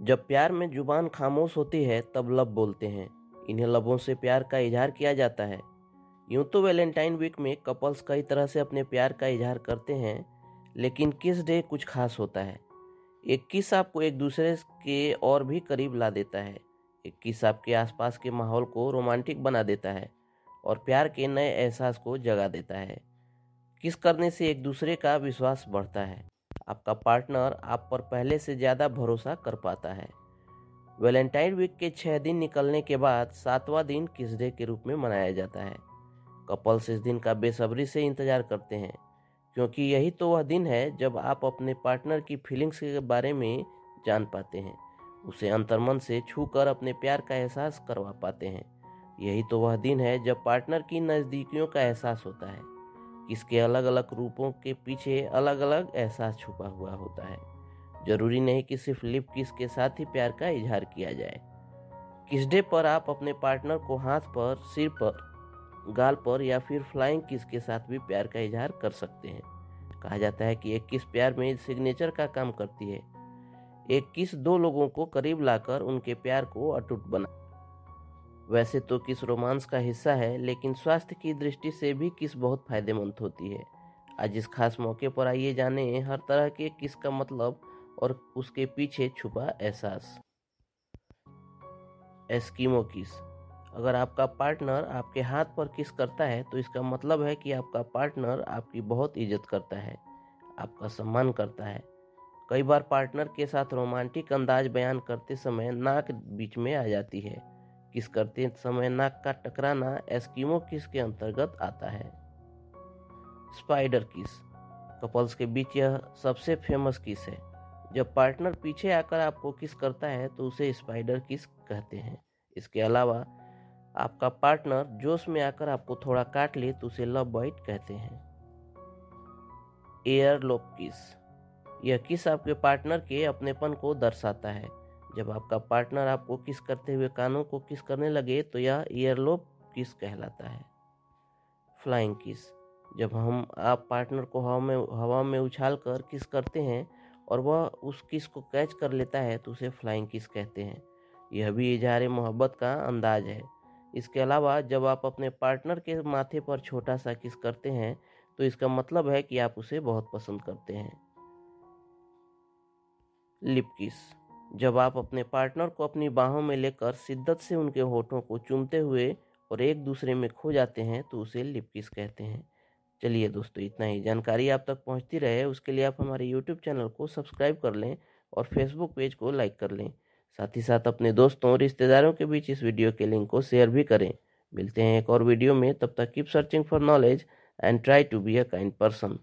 जब प्यार में ज़ुबान खामोश होती है, तब लब बोलते हैं। इन्हें लबों से प्यार का इजहार किया जाता है। यूँ तो वैलेंटाइन वीक में कपल्स कई तरह से अपने प्यार का इजहार करते हैं, लेकिन किस डे कुछ खास होता है? एक किस आपको एक दूसरे के और भी करीब ला देता है? एक किस आपके आसपास के माहौल को रोमांटिक बना देता है? और प्यार के नए एहसास को जगा देता है। किस करने से एक दूसरे का विश्वास बढ़ता है? आपका पार्टनर आप पर पहले से ज़्यादा भरोसा कर पाता है। वैलेंटाइन वीक के छः दिन निकलने के बाद सातवां दिन किस डे के रूप में मनाया जाता है? कपल्स इस दिन का बेसब्री से इंतज़ार करते हैं, क्योंकि यही तो वह दिन है जब आप अपने पार्टनर की फीलिंग्स के बारे में जान पाते हैं, उसे अंतर्मन से छू कर अपने प्यार का एहसास करवा पाते हैं। यही तो वह दिन है जब पार्टनर की नज़दीकियों का एहसास होता है। इसके अलग अलग रूपों के पीछे अलग अलग एहसास छुपा हुआ होता है। ज़रूरी नहीं कि सिर्फ़ लिप किस के साथ ही प्यार का इजहार किया जाए। किस डे पर आप अपने पार्टनर को हाथ पर, सिर पर, गाल पर या फिर फ्लाइंग किस के साथ भी प्यार का इजहार कर सकते हैं। कहा जाता है कि एक किस प्यार में सिग्नेचर का काम करती है। एक किस दो लोगों को करीब लाकर उनके प्यार को अटूट बना वैसे तो किस रोमांस का हिस्सा है, लेकिन स्वास्थ्य की दृष्टि से भी किस बहुत फ़ायदेमंद होती है। आज इस खास मौके पर आइए जाने हर तरह के किस का मतलब और उसके पीछे छुपा एहसास। एस्कीमो किस। अगर आपका पार्टनर आपके हाथ पर किस करता है तो इसका मतलब है कि आपका पार्टनर आपकी बहुत इज़्ज़त करता है, आपका सम्मान करता है। कई बार पार्टनर के साथ रोमांटिक अंदाज बयान करते समय नाक बीच में आ जाती है। किस करते समय नाक का टकराना एस्कीमो किस के अंतर्गत आता है? स्पाइडर किस? कपल्स के बीच यह सबसे फ़ेमस किस है? जब पार्टनर पीछे आकर आपको किस करता है तो उसे स्पाइडर किस कहते हैं। इसके अलावा, आपका पार्टनर जोश में आकर आपको थोड़ा काट ले तो उसे लव बाइट कहते हैं। एयर लोप किस? यह किस आपके पार्टनर के अपनेपन को दर्शाता है? जब आपका पार्टनर आपको किस करते हुए कानों को किस करने लगे तो यह ईयरलोब किस कहलाता है। फ्लाइंग किस जब हम, आप पार्टनर को हवा में हवा में उछाल कर किस करते हैं और वह उस किस को कैच कर लेता है तो उसे फ्लाइंग किस कहते हैं। यह भी इजहार मोहब्बत का अंदाज है। इसके अलावा जब आप अपने पार्टनर के माथे पर छोटा सा किस करते हैं तो इसका मतलब है कि आप उसे बहुत पसंद करते हैं। लिप किस जब आप अपने पार्टनर को अपनी बाहों में लेकर शिद्दत से उनके होठों को चूमते हुए और एक दूसरे में खो जाते हैं तो उसे लिपकिस कहते हैं। चलिए दोस्तों, इतना ही। जानकारी आप तक पहुँचती रहे, उसके लिए आप हमारे यूट्यूब चैनल को सब्सक्राइब कर लें और फेसबुक पेज को लाइक कर लें। साथ ही साथ अपने दोस्तों और रिश्तेदारों के बीच इस वीडियो के लिंक को शेयर भी करें। मिलते हैं एक और वीडियो में। तब तक keep searching for knowledge and try to be a kind person.